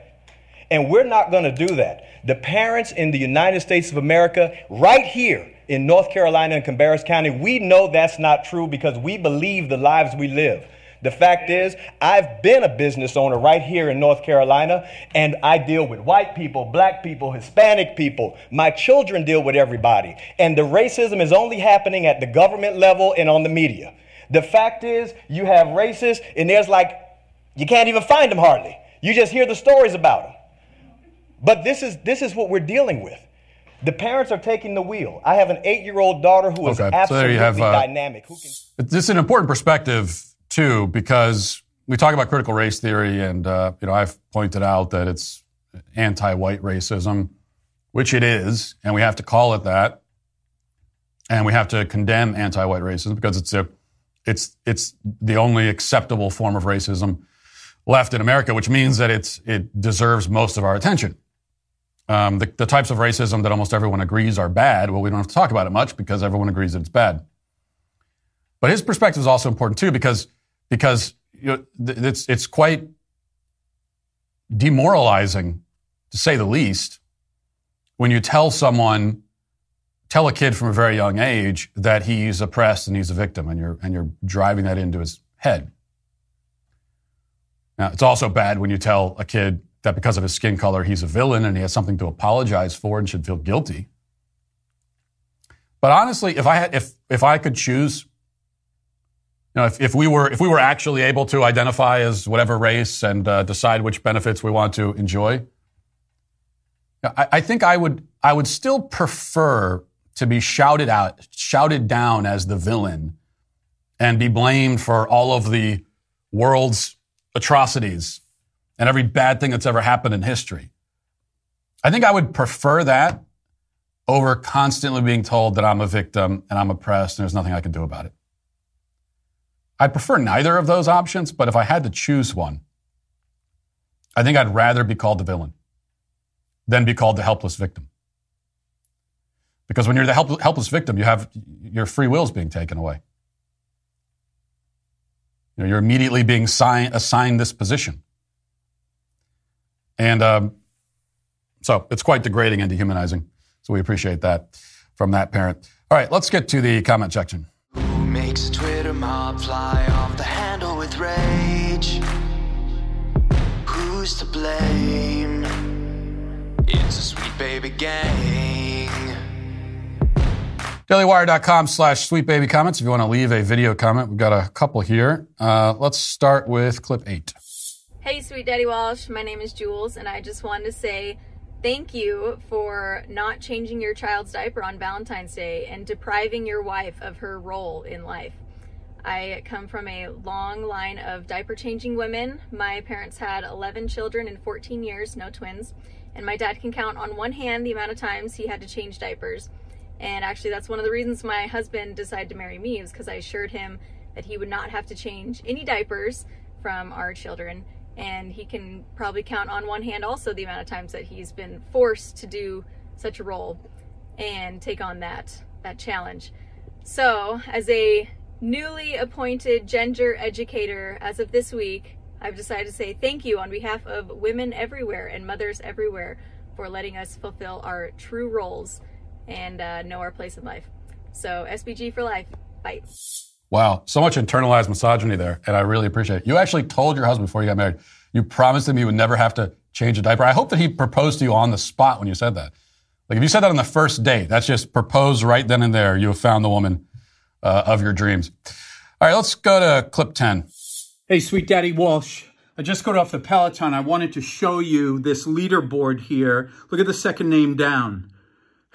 And we're not going to do that. The parents in the United States of America right here in North Carolina and Cabarrus County, we know that's not true because we believe the lives we live. The fact is, I've been a business owner right here in North Carolina, and I deal with white people, black people, Hispanic people. My children deal with everybody. And the racism is only happening at the government level and on the media. The fact is, you have racists, and there's like, you can't even find them hardly. You just hear the stories about them. But this is, this is what we're dealing with. The parents are taking the wheel. I have an eight year old daughter who is okay. absolutely so have, uh, dynamic. Who can... This is an important perspective too, because we talk about critical race theory, and uh, you know I've pointed out that it's anti-white racism, which it is, and we have to call it that, and we have to condemn anti-white racism because it's a it's it's the only acceptable form of racism left in America, which means that it's it deserves most of our attention. Um, the, the types of racism that almost everyone agrees are bad, well, we don't have to talk about it much because everyone agrees that it's bad. But his perspective is also important too because because you know, it's it's quite demoralizing to say the least when you tell someone tell a kid from a very young age that he's oppressed and he's a victim and you're and you're driving that into his head. Now, it's also bad when you tell a kid that because of his skin color he's a villain and he has something to apologize for and should feel guilty. But honestly, if I had if if I could choose you know, if, if we were if we were actually able to identify as whatever race and uh, decide which benefits we want to enjoy, I, I think I would I would still prefer to be shouted out, shouted down as the villain, and be blamed for all of the world's atrocities and every bad thing that's ever happened in history. I think I would prefer that over constantly being told that I'm a victim and I'm oppressed and there's nothing I can do about it. I'd prefer neither of those options, but if I had to choose one, I think I'd rather be called the villain than be called the helpless victim. Because when you're the help- helpless victim, you have your free will is being taken away. You know, you're immediately being sign- assigned this position. And um, so it's quite degrading and dehumanizing. So we appreciate that from that parent. All right, let's get to the comment section mob fly off the handle with rage. Who's to blame? It's a sweet baby gang. DailyWire.com slash sweet baby comments. If you want to leave a video comment, we've got a couple here. Uh, let's start with clip eight. Hey, Sweet Daddy Walsh. My name is Jules, and I just wanted to say thank you for not changing your child's diaper on Valentine's Day and depriving your wife of her role in life. I come from a long line of diaper changing women. My parents had 11 children in 14 years, no twins. And my dad can count on one hand the amount of times he had to change diapers. And actually, that's one of the reasons my husband decided to marry me, is because I assured him that he would not have to change any diapers from our children. And he can probably count on one hand also the amount of times that he's been forced to do such a role and take on that that challenge. So, as a newly appointed gender educator as of this week, I've decided to say thank you on behalf of women everywhere and mothers everywhere for letting us fulfill our true roles and uh, know our place in life. So, SBG for life. Bye. Wow, so much internalized misogyny there, and I really appreciate it. You actually told your husband before you got married, you promised him you would never have to change a diaper. I hope that he proposed to you on the spot when you said that. Like if you said that on the first date, that's just proposed right then and there. You have found the woman uh, of your dreams. All right, let's go to clip 10. Hey, sweet daddy Walsh. I just got off the Peloton. I wanted to show you this leaderboard here. Look at the second name down.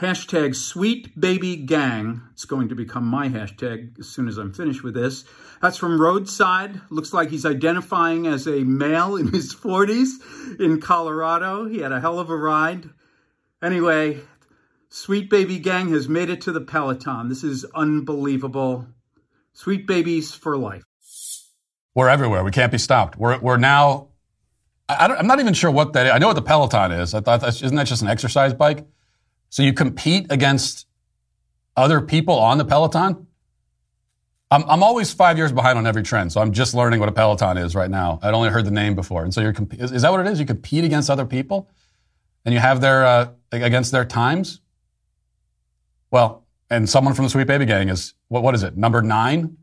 Hashtag sweet baby gang. It's going to become my hashtag as soon as I'm finished with this. That's from Roadside. Looks like he's identifying as a male in his 40s in Colorado. He had a hell of a ride. Anyway, Sweet Baby Gang has made it to the Peloton. This is unbelievable. Sweet babies for life. We're everywhere. We can't be stopped. We're, we're now, I am not even sure what that is. I know what the Peloton is. I thought, that's, isn't that just an exercise bike? So you compete against other people on the Peloton? I'm, I'm always five years behind on every trend, so I'm just learning what a Peloton is right now. I'd only heard the name before. And so you're, is, is that what it is? You compete against other people? And you have their, uh, against their times? Well, and someone from the Sweet Baby Gang is, what, what is it, number nine?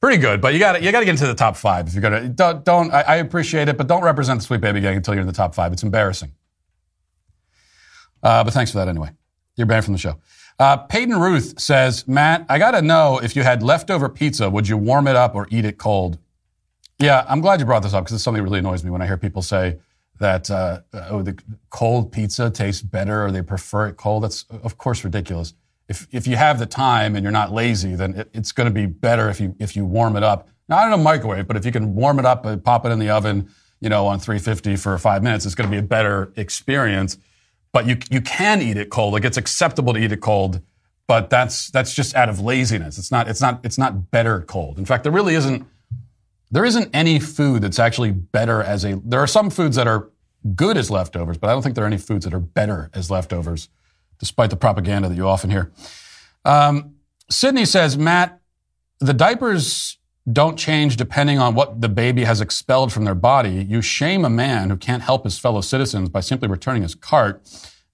Pretty good, but you got you got to get into the top five if you're gonna. Don't, don't I, I appreciate it, but don't represent the Sweet Baby Gang until you're in the top five. It's embarrassing. Uh, but thanks for that anyway. You're banned from the show. Uh, Peyton Ruth says, Matt, I got to know if you had leftover pizza, would you warm it up or eat it cold? Yeah, I'm glad you brought this up because it's something that really annoys me when I hear people say that uh, oh, the cold pizza tastes better or they prefer it cold. That's, of course, ridiculous. If, if you have the time and you're not lazy, then it, it's going to be better if you, if you warm it up. Not in a microwave, but if you can warm it up and pop it in the oven, you know, on 350 for five minutes, it's going to be a better experience but you you can eat it cold. Like it's acceptable to eat it cold, but that's that's just out of laziness. It's not it's not it's not better cold. In fact, there really isn't there isn't any food that's actually better as a there are some foods that are good as leftovers, but I don't think there are any foods that are better as leftovers, despite the propaganda that you often hear. Um, Sydney says, Matt, the diapers don't change depending on what the baby has expelled from their body. You shame a man who can't help his fellow citizens by simply returning his cart,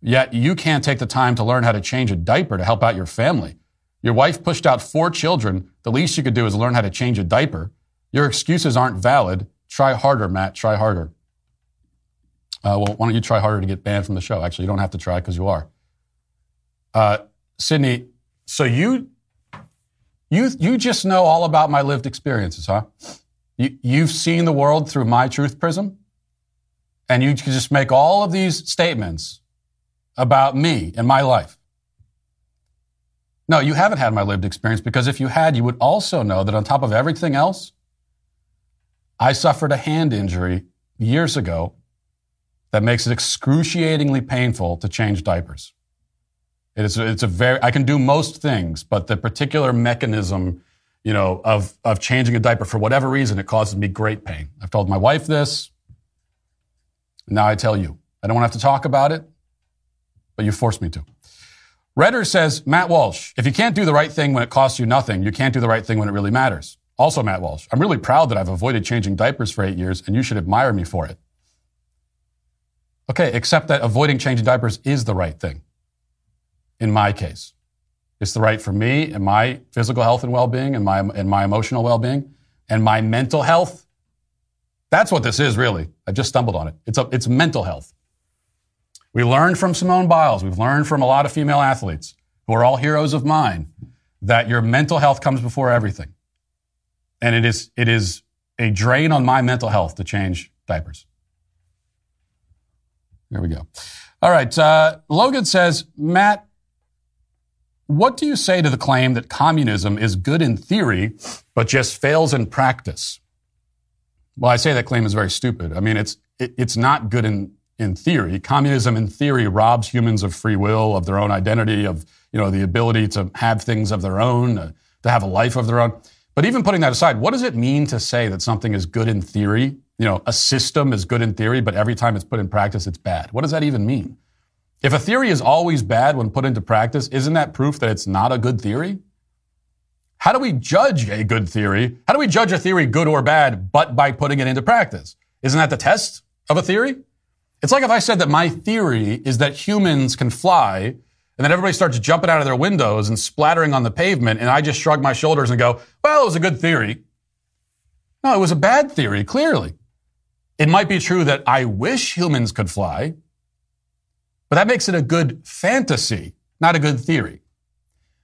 yet you can't take the time to learn how to change a diaper to help out your family. Your wife pushed out four children. The least you could do is learn how to change a diaper. Your excuses aren't valid. Try harder, Matt. Try harder. Uh, well, why don't you try harder to get banned from the show? Actually, you don't have to try because you are. Uh, Sydney, so you you, you just know all about my lived experiences, huh? You, you've seen the world through my truth prism, and you can just make all of these statements about me and my life. No, you haven't had my lived experience because if you had, you would also know that on top of everything else, I suffered a hand injury years ago that makes it excruciatingly painful to change diapers. It is, it's a very, I can do most things, but the particular mechanism, you know, of, of changing a diaper for whatever reason, it causes me great pain. I've told my wife this. Now I tell you. I don't want to have to talk about it, but you forced me to. Redder says, Matt Walsh, if you can't do the right thing when it costs you nothing, you can't do the right thing when it really matters. Also, Matt Walsh, I'm really proud that I've avoided changing diapers for eight years, and you should admire me for it. Okay, except that avoiding changing diapers is the right thing in my case. It's the right for me and my physical health and well-being and my, and my emotional well-being and my mental health. That's what this is really. I just stumbled on it. It's, a, it's mental health. We learned from Simone Biles. We've learned from a lot of female athletes who are all heroes of mine that your mental health comes before everything. And it is, it is a drain on my mental health to change diapers. There we go. All right. Uh, Logan says, Matt, what do you say to the claim that communism is good in theory, but just fails in practice? Well, I say that claim is very stupid. I mean, it's, it, it's not good in, in theory. Communism in theory robs humans of free will, of their own identity, of, you know, the ability to have things of their own, uh, to have a life of their own. But even putting that aside, what does it mean to say that something is good in theory? You know, a system is good in theory, but every time it's put in practice, it's bad. What does that even mean? If a theory is always bad when put into practice, isn't that proof that it's not a good theory? How do we judge a good theory? How do we judge a theory good or bad, but by putting it into practice? Isn't that the test of a theory? It's like if I said that my theory is that humans can fly, and then everybody starts jumping out of their windows and splattering on the pavement, and I just shrug my shoulders and go, well, it was a good theory. No, it was a bad theory, clearly. It might be true that I wish humans could fly, but that makes it a good fantasy, not a good theory.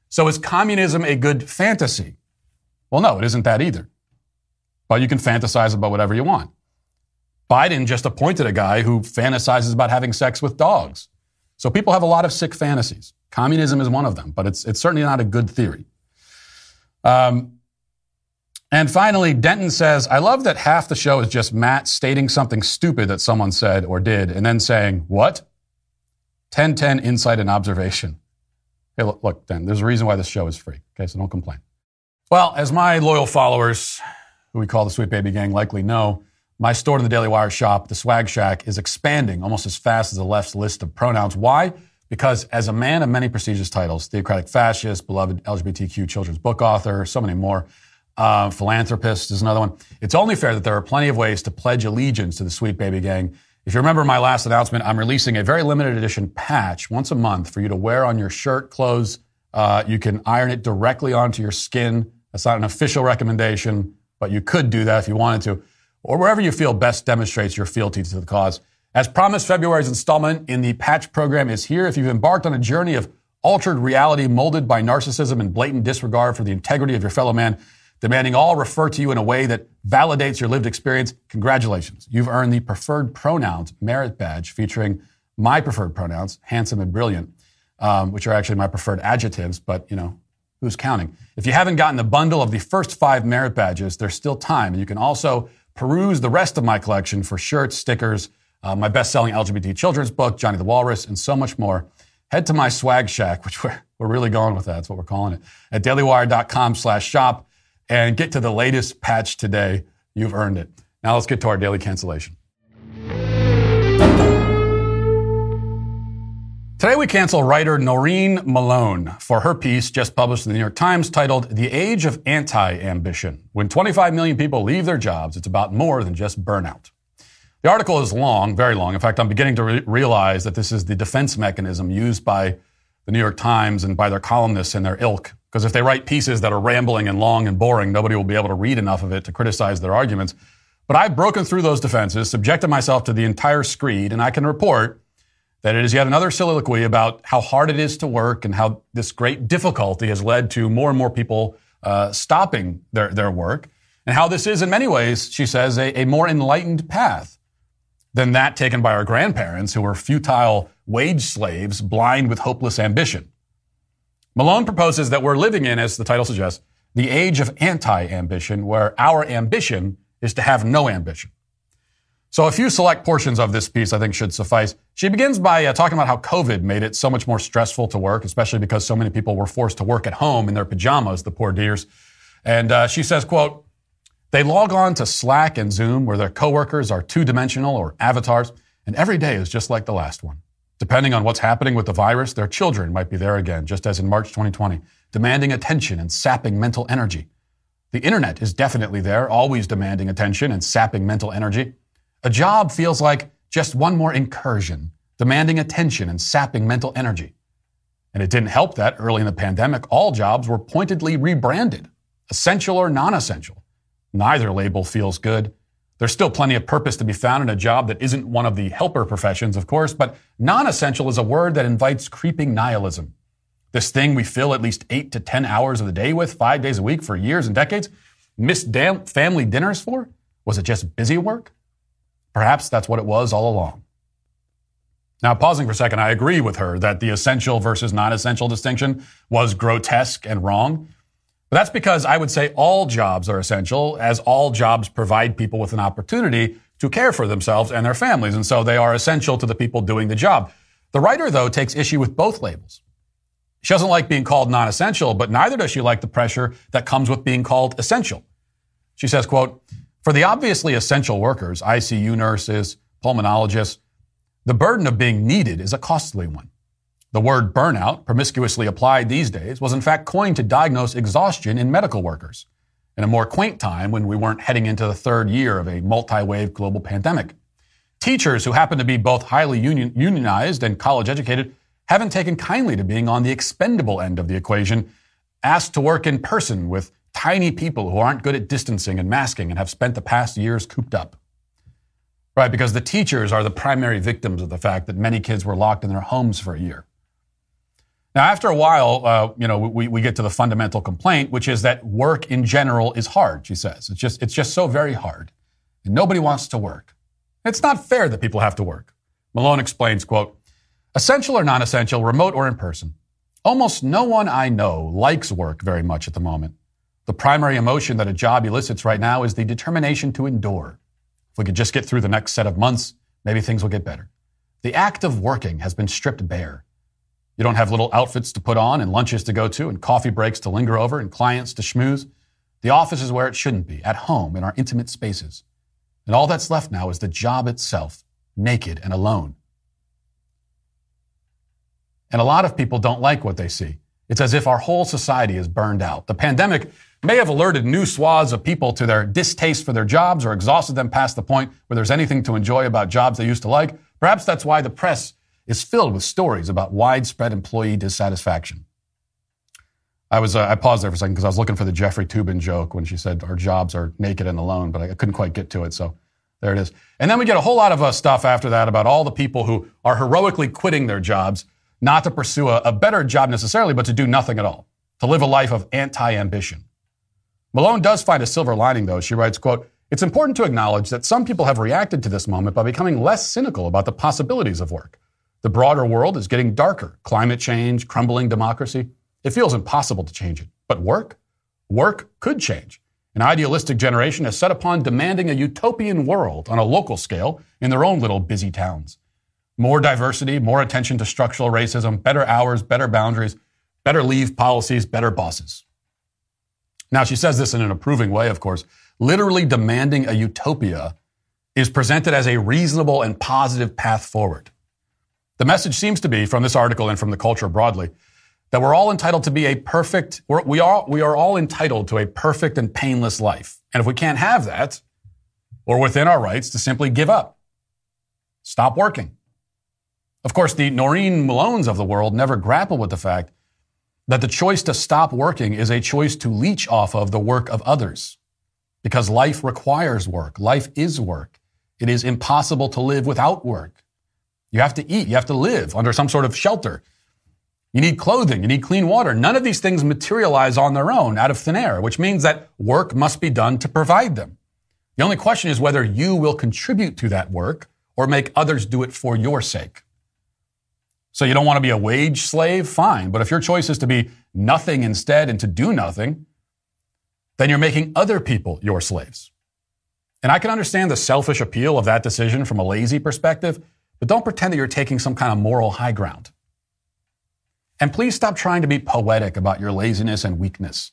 So is communism a good fantasy? Well, no, it isn't that either. But you can fantasize about whatever you want. Biden just appointed a guy who fantasizes about having sex with dogs. So people have a lot of sick fantasies. Communism is one of them, but it's, it's certainly not a good theory. Um, and finally, Denton says, I love that half the show is just Matt stating something stupid that someone said or did and then saying, What? 1010 insight and observation. Hey, look, look, then, there's a reason why this show is free. Okay, so don't complain. Well, as my loyal followers, who we call the Sweet Baby Gang, likely know, my store in the Daily Wire shop, the Swag Shack, is expanding almost as fast as the left's list of pronouns. Why? Because as a man of many prestigious titles, theocratic fascist, beloved LGBTQ children's book author, so many more, uh, philanthropist is another one. It's only fair that there are plenty of ways to pledge allegiance to the Sweet Baby Gang. If you remember my last announcement, I'm releasing a very limited edition patch once a month for you to wear on your shirt, clothes. Uh, you can iron it directly onto your skin. That's not an official recommendation, but you could do that if you wanted to or wherever you feel best demonstrates your fealty to the cause. As promised, February's installment in the patch program is here. If you've embarked on a journey of altered reality molded by narcissism and blatant disregard for the integrity of your fellow man, demanding all refer to you in a way that validates your lived experience, congratulations. You've earned the preferred pronouns merit badge featuring my preferred pronouns, handsome and brilliant, um, which are actually my preferred adjectives, but you know, who's counting? If you haven't gotten the bundle of the first five merit badges, there's still time. And you can also peruse the rest of my collection for shirts, stickers, uh, my best-selling LGBT children's book, Johnny the Walrus, and so much more. Head to my swag shack, which we're, we're really going with that. That's what we're calling it, at dailywire.com slash shop and get to the latest patch today. You've earned it. Now let's get to our daily cancellation. Today we cancel writer Noreen Malone for her piece just published in the New York Times titled The Age of Anti-Ambition. When 25 million people leave their jobs, it's about more than just burnout. The article is long, very long. In fact, I'm beginning to re- realize that this is the defense mechanism used by the New York Times and by their columnists and their ilk. Because if they write pieces that are rambling and long and boring, nobody will be able to read enough of it to criticize their arguments. But I've broken through those defenses, subjected myself to the entire screed, and I can report that it is yet another soliloquy about how hard it is to work and how this great difficulty has led to more and more people uh, stopping their, their work, and how this is, in many ways, she says, a, a more enlightened path than that taken by our grandparents who were futile wage slaves blind with hopeless ambition. Malone proposes that we're living in, as the title suggests, the age of anti ambition, where our ambition is to have no ambition. So a few select portions of this piece I think should suffice. She begins by uh, talking about how COVID made it so much more stressful to work, especially because so many people were forced to work at home in their pajamas, the poor dears. And uh, she says, quote, they log on to Slack and Zoom where their coworkers are two-dimensional or avatars, and every day is just like the last one. Depending on what's happening with the virus, their children might be there again, just as in March 2020, demanding attention and sapping mental energy. The internet is definitely there, always demanding attention and sapping mental energy. A job feels like just one more incursion, demanding attention and sapping mental energy. And it didn't help that early in the pandemic, all jobs were pointedly rebranded, essential or non essential. Neither label feels good. There's still plenty of purpose to be found in a job that isn't one of the helper professions, of course, but non essential is a word that invites creeping nihilism. This thing we fill at least eight to 10 hours of the day with, five days a week for years and decades, missed family dinners for? Was it just busy work? Perhaps that's what it was all along. Now, pausing for a second, I agree with her that the essential versus non essential distinction was grotesque and wrong. But that's because I would say all jobs are essential, as all jobs provide people with an opportunity to care for themselves and their families. And so they are essential to the people doing the job. The writer, though, takes issue with both labels. She doesn't like being called non essential, but neither does she like the pressure that comes with being called essential. She says, quote, for the obviously essential workers, ICU nurses, pulmonologists, the burden of being needed is a costly one. The word burnout, promiscuously applied these days, was in fact coined to diagnose exhaustion in medical workers in a more quaint time when we weren't heading into the third year of a multi wave global pandemic. Teachers who happen to be both highly union- unionized and college educated haven't taken kindly to being on the expendable end of the equation, asked to work in person with tiny people who aren't good at distancing and masking and have spent the past years cooped up. Right, because the teachers are the primary victims of the fact that many kids were locked in their homes for a year. Now, after a while, uh, you know, we, we get to the fundamental complaint, which is that work in general is hard. She says it's just it's just so very hard, and nobody wants to work. It's not fair that people have to work. Malone explains, "quote Essential or non-essential, remote or in person, almost no one I know likes work very much at the moment. The primary emotion that a job elicits right now is the determination to endure. If we could just get through the next set of months, maybe things will get better. The act of working has been stripped bare." You don't have little outfits to put on and lunches to go to and coffee breaks to linger over and clients to schmooze. The office is where it shouldn't be, at home in our intimate spaces. And all that's left now is the job itself, naked and alone. And a lot of people don't like what they see. It's as if our whole society is burned out. The pandemic may have alerted new swaths of people to their distaste for their jobs or exhausted them past the point where there's anything to enjoy about jobs they used to like. Perhaps that's why the press is filled with stories about widespread employee dissatisfaction. I was uh, I paused there for a second because I was looking for the Jeffrey Toobin joke when she said our jobs are naked and alone, but I couldn't quite get to it. So there it is. And then we get a whole lot of uh, stuff after that about all the people who are heroically quitting their jobs, not to pursue a, a better job necessarily, but to do nothing at all, to live a life of anti-ambition. Malone does find a silver lining, though. She writes, "quote It's important to acknowledge that some people have reacted to this moment by becoming less cynical about the possibilities of work." The broader world is getting darker. Climate change, crumbling democracy. It feels impossible to change it. But work? Work could change. An idealistic generation has set upon demanding a utopian world on a local scale in their own little busy towns. More diversity, more attention to structural racism, better hours, better boundaries, better leave policies, better bosses. Now, she says this in an approving way, of course. Literally demanding a utopia is presented as a reasonable and positive path forward. The message seems to be from this article and from the culture broadly that we're all entitled to be a perfect, we're, we are, we are all entitled to a perfect and painless life. And if we can't have that, we're within our rights to simply give up, stop working. Of course, the Noreen Malones of the world never grapple with the fact that the choice to stop working is a choice to leech off of the work of others. Because life requires work. Life is work. It is impossible to live without work. You have to eat. You have to live under some sort of shelter. You need clothing. You need clean water. None of these things materialize on their own out of thin air, which means that work must be done to provide them. The only question is whether you will contribute to that work or make others do it for your sake. So you don't want to be a wage slave? Fine. But if your choice is to be nothing instead and to do nothing, then you're making other people your slaves. And I can understand the selfish appeal of that decision from a lazy perspective. But don't pretend that you're taking some kind of moral high ground. And please stop trying to be poetic about your laziness and weakness.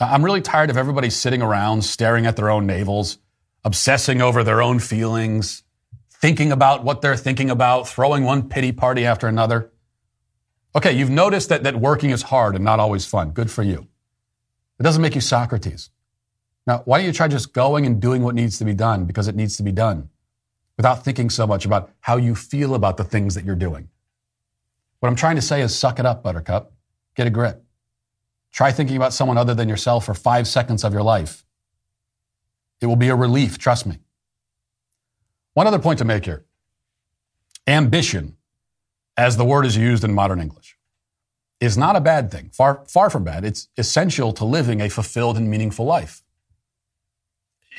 I'm really tired of everybody sitting around staring at their own navels, obsessing over their own feelings, thinking about what they're thinking about, throwing one pity party after another. Okay, you've noticed that, that working is hard and not always fun. Good for you. It doesn't make you Socrates. Now, why don't you try just going and doing what needs to be done because it needs to be done? without thinking so much about how you feel about the things that you're doing. What I'm trying to say is suck it up, Buttercup. Get a grip. Try thinking about someone other than yourself for five seconds of your life. It will be a relief, trust me. One other point to make here ambition, as the word is used in modern English, is not a bad thing. Far, far from bad. It's essential to living a fulfilled and meaningful life.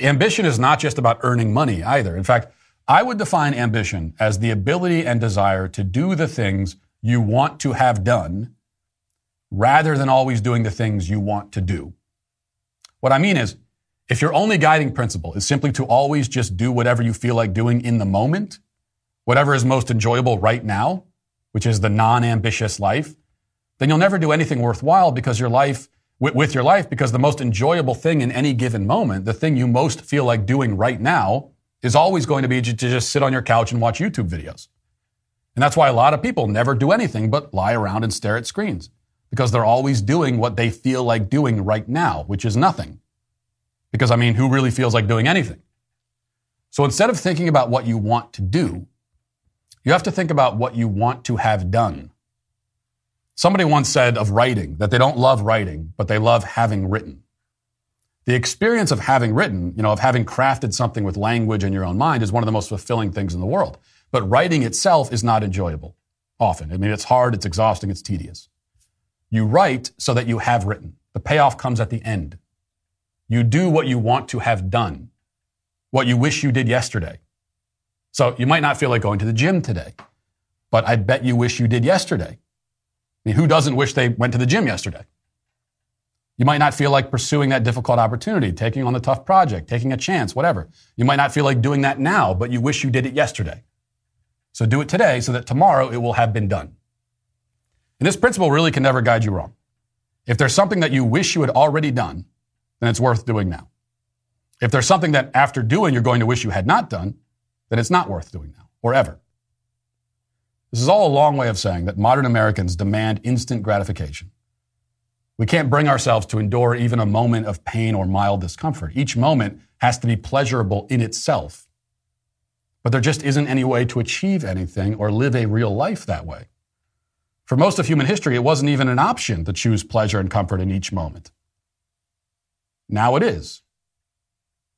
Ambition is not just about earning money either. In fact, I would define ambition as the ability and desire to do the things you want to have done rather than always doing the things you want to do. What I mean is, if your only guiding principle is simply to always just do whatever you feel like doing in the moment, whatever is most enjoyable right now, which is the non-ambitious life, then you'll never do anything worthwhile because your life, with your life, because the most enjoyable thing in any given moment, the thing you most feel like doing right now, is always going to be to just sit on your couch and watch YouTube videos. And that's why a lot of people never do anything but lie around and stare at screens because they're always doing what they feel like doing right now, which is nothing. Because, I mean, who really feels like doing anything? So instead of thinking about what you want to do, you have to think about what you want to have done. Somebody once said of writing that they don't love writing, but they love having written. The experience of having written, you know, of having crafted something with language in your own mind is one of the most fulfilling things in the world. But writing itself is not enjoyable often. I mean, it's hard, it's exhausting, it's tedious. You write so that you have written. The payoff comes at the end. You do what you want to have done, what you wish you did yesterday. So you might not feel like going to the gym today, but I bet you wish you did yesterday. I mean, who doesn't wish they went to the gym yesterday? You might not feel like pursuing that difficult opportunity, taking on the tough project, taking a chance, whatever. You might not feel like doing that now, but you wish you did it yesterday. So do it today so that tomorrow it will have been done. And this principle really can never guide you wrong. If there's something that you wish you had already done, then it's worth doing now. If there's something that after doing you're going to wish you had not done, then it's not worth doing now or ever. This is all a long way of saying that modern Americans demand instant gratification. We can't bring ourselves to endure even a moment of pain or mild discomfort. Each moment has to be pleasurable in itself. But there just isn't any way to achieve anything or live a real life that way. For most of human history, it wasn't even an option to choose pleasure and comfort in each moment. Now it is.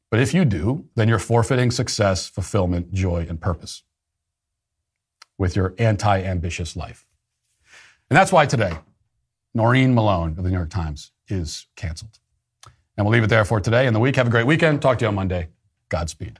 But if you do, then you're forfeiting success, fulfillment, joy, and purpose with your anti ambitious life. And that's why today, Noreen Malone of the New York Times is canceled. And we'll leave it there for today and the week. Have a great weekend. Talk to you on Monday. Godspeed.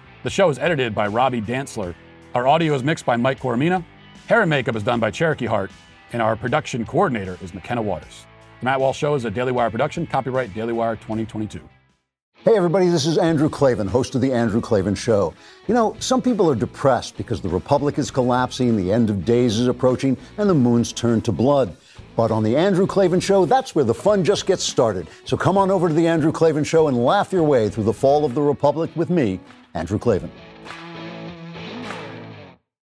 The show is edited by Robbie Dantzler. Our audio is mixed by Mike Coromina. Hair and makeup is done by Cherokee Hart. And our production coordinator is McKenna Waters. The Matt Walsh Show is a Daily Wire production, copyright Daily Wire 2022. Hey, everybody, this is Andrew Klavan, host of The Andrew Klavan Show. You know, some people are depressed because the Republic is collapsing, the end of days is approaching, and the moon's turned to blood. But on The Andrew Klavan Show, that's where the fun just gets started. So come on over to The Andrew Klavan Show and laugh your way through the fall of the Republic with me, Andrew Klavan.